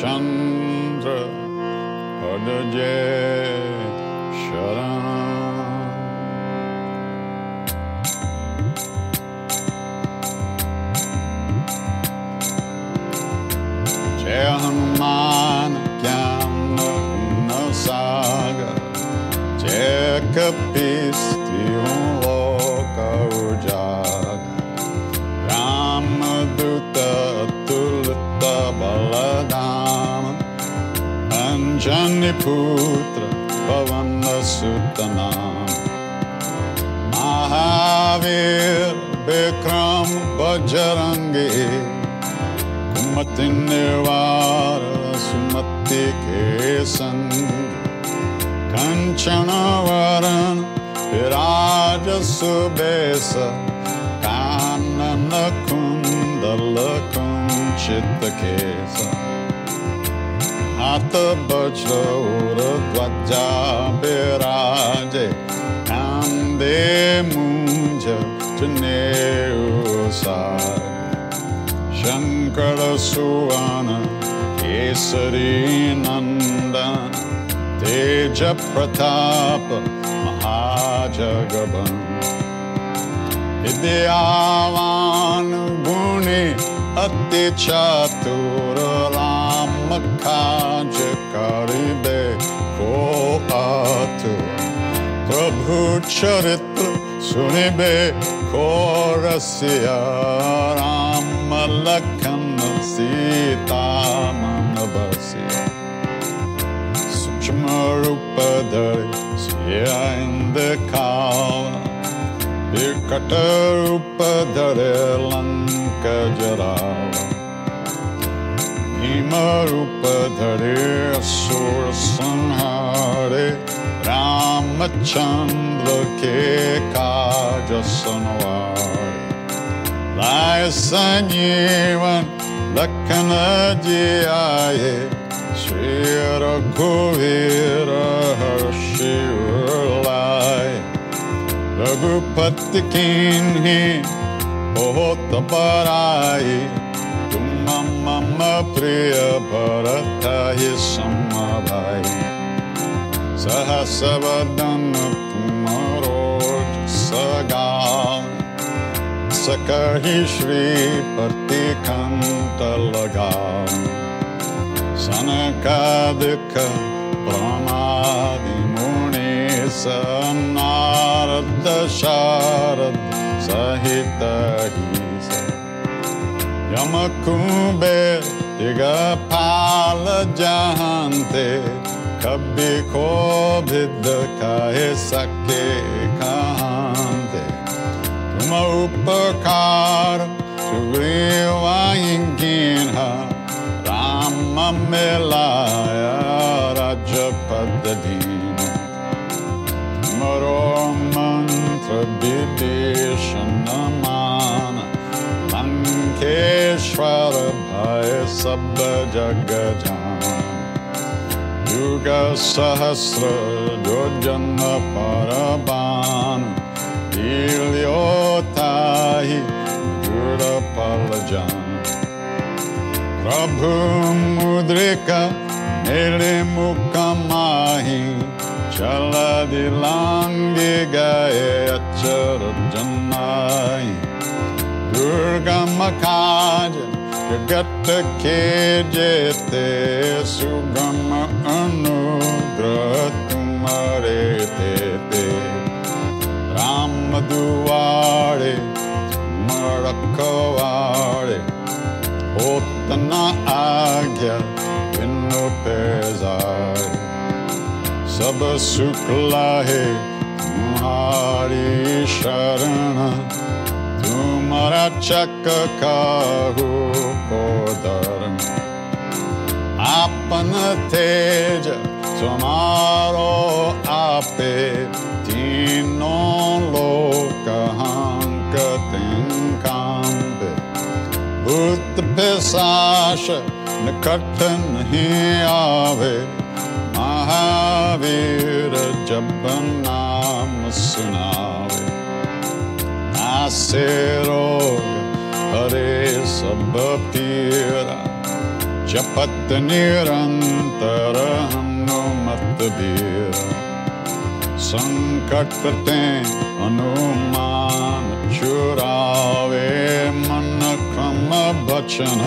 Chandra Padajaya. पुत्र पवन सुत नाम महावीर विक्रम बजरंगी। कुमति निर्वार सुमति के संग कंचन वरण विराज सुबेस। कानन कुंदल कुंचित केस हाथ बछोर ध्वजा विराजे कांदे मुंज जनेऊ साजे शंकर सुवन केसरी नंदन तेज प्रताप महाजगबन। विद्यावान गुणी अति चातुर करिबे को आतु प्रभु चरित्र सुनिबे को रसिया राम लखन सीता मन बसिया सूक्ष्म रूप धरे सिया इन the काल विकट रूप धरे लंका जरावा भीम रूप धरे असुर संहारे रामचंद्र के काज सुनवारे लाय संजीवन लखन जी आए श्री रघुवीर हर्षि लाए रघुपति किन्हीं बहुत मम प्रिय भरताय समवाय सहसवदन कुमरोज सगा सकहि श्रीपतिकन्तलगा सनकादिक प्रणादिमुनि स नारद शारद सहित ही स यमकुबेर दिगपाल जहांते कभी को भिद कहे सके कहांते तुम उपकार सुग्रीवाइंकिन राम मिलाया राजपद दीन। तुमरो मंत्र विभीषण मान, लंकेश्वर भय सब जग जान युग सहस्र योजन पर बान इलियोताहि जुड़ पल जान प्रभु मुद्रिका मेरे मुख माही चल दिलांगे गए अचर जन्नाई दुर्गम काज जगत के जेते सुगम अनुग्रह तुम्हारे तेते राम दुआरे तुम रखवारे होतना आज्ञा बिनु पेजाए सब शुक्ला है तुम्हारी शरण तुम्हारा चक काहू को धर्म आपन तेज समारो आपे तीनों लोक हंक तिंकांबे भूत पिशाच निकट नहीं आवे महावीर जब नाम सुनावे हरे सब पीरा जपत निरंतर हनुमत बीरा संकट ते हनुमान चुरावे मन क्रम बचन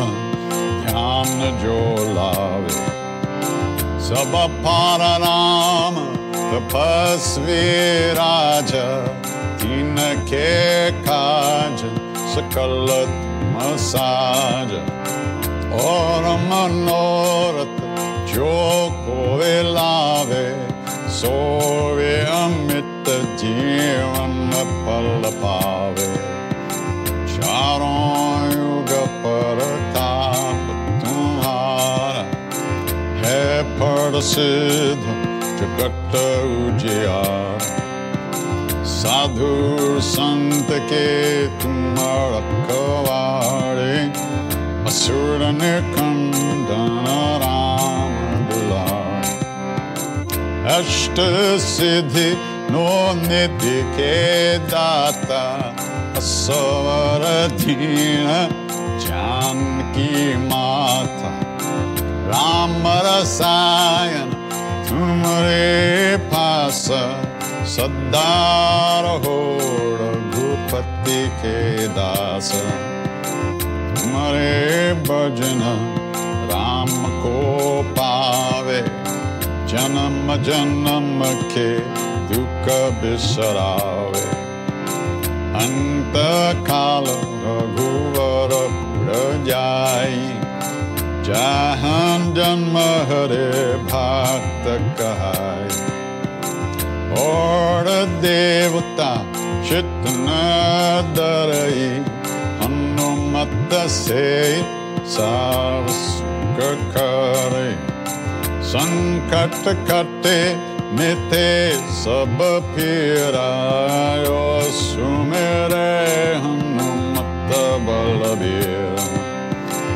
ध्यान जो लावे सब पार राम तपस्वी राजा kirkacı Sıkılıp masacı Orman orta çok ilave Sovyem mitte divan palla pave Şaron yuga parata Tunhara Hep arasıdı Çıkartta uciyara साधु संत के दुलार अष्ट सिद्धि नो निधि के दाता असवर दीन जानकी माता। राम रसायन तुम्हारे पास सदा रहो रघुपति के दास। तुम्हारे भजन राम को पावे, जन्म जन्म के दुख बिसरावे। अंत काल रघुवर जाई जहाँ जन्म हरे भक्त कहाय और देवता चित न डरई हनुमत से सब सुख करे संकट कटे मिते सब फिरायो सुमेरे हनुमत बलबीर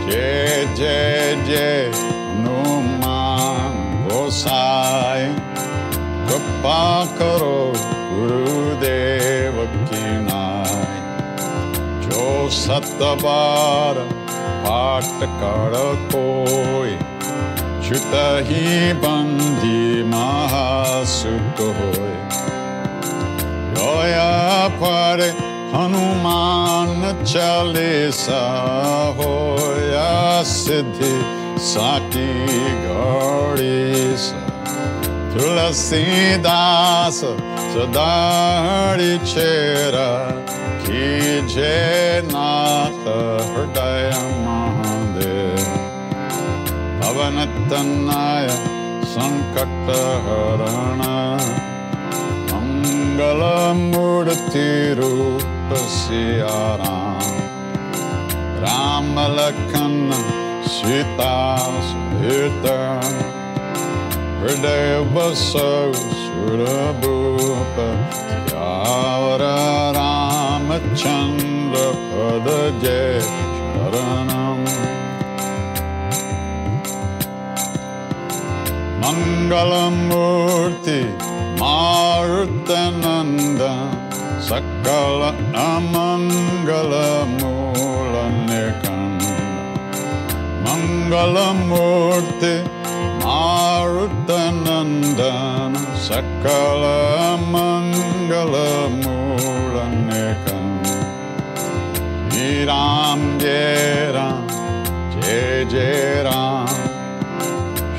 जय जय जय हनुमान गोसाई कृपा करो गुरुदेव की नाय जो सत बार पाठ कर कोई छुट ही बंदी महासुख होय। रोया पर हनुमान चालीसा होया सिद्धि साकी घड़ी सा तुलसीदास सदाड़ी चेरा कीजे नाथ हृदय महादेव पवन तन्नाय संकट हरण मंगल मूर्ति रूप Siyaram Ram Lakhan Sita Verde basau sura bhupa Yavara Ramachandra pada sharanam. Mangalamurti Marutananda Sakala Amangala Mula Mangalamurti Mangalamurti Buddhanandan Sakala Mangala Muranekam Jai Ram Jai Ram Jai Jai Ram.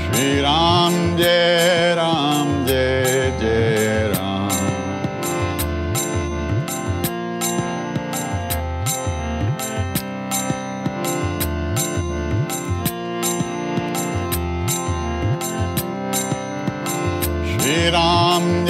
Shri Ram Jai Ram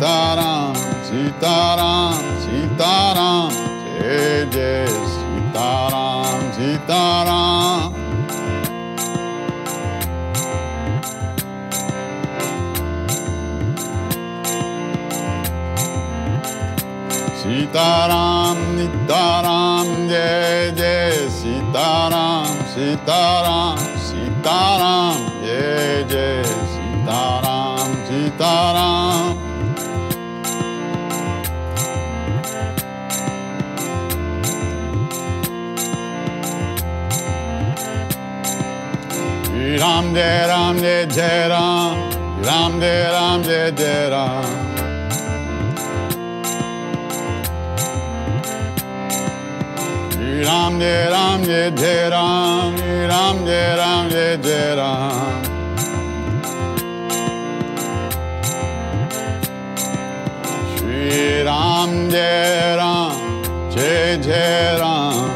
Sitaram, Sitaram, Sitaram, Jai Sitaram, Sitaram. Sitaram, Nitaram, Jai Jai Sitaram, Sitaram, Sitaram, Ram Jai Ram Jai Jai Ram, Ram Jai Ram Jai Jai Ram. Ram Jai Ram Jai Jai Ram, Ram Jai Ram Jai Jai Ram. Shri Ram Jai Ram Jai Jai Ram,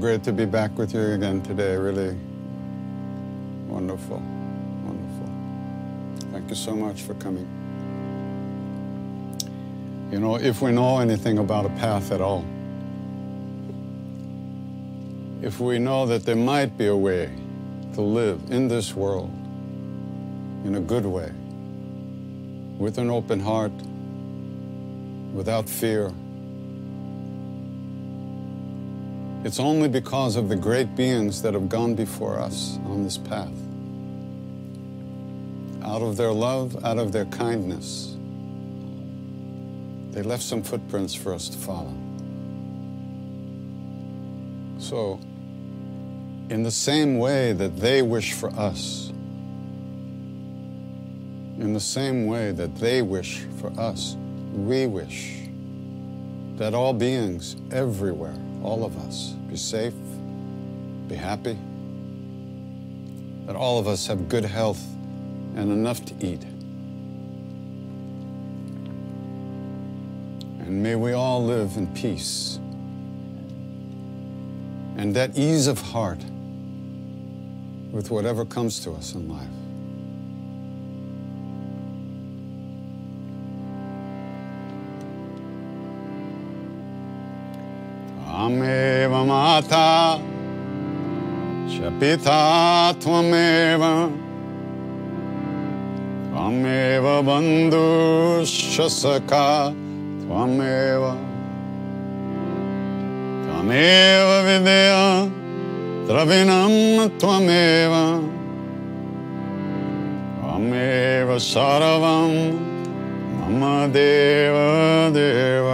Great to be back with you again today. Really wonderful. Wonderful. Thank you so much for coming. You know, if we know anything about a path at all, if we know that there might be a way to live in this world in a good way, with an open heart, without fear, It's only because of the great beings that have gone before us on this path. Out of their love, out of their kindness, they left some footprints for us to follow. So, in the same way that they wish for us, in the same way that they wish for us, we wish that all beings everywhere all of us be safe, be happy, that all of us have good health and enough to eat. And may we all live in peace and that ease of heart with whatever comes to us in life. माता च पिता त्वमेव त्वमेव बन्धुश्च सखा त्वमेव त्वमेव विद्या द्रविणं त्वमेव त्वमेव सर्वं मम देव देव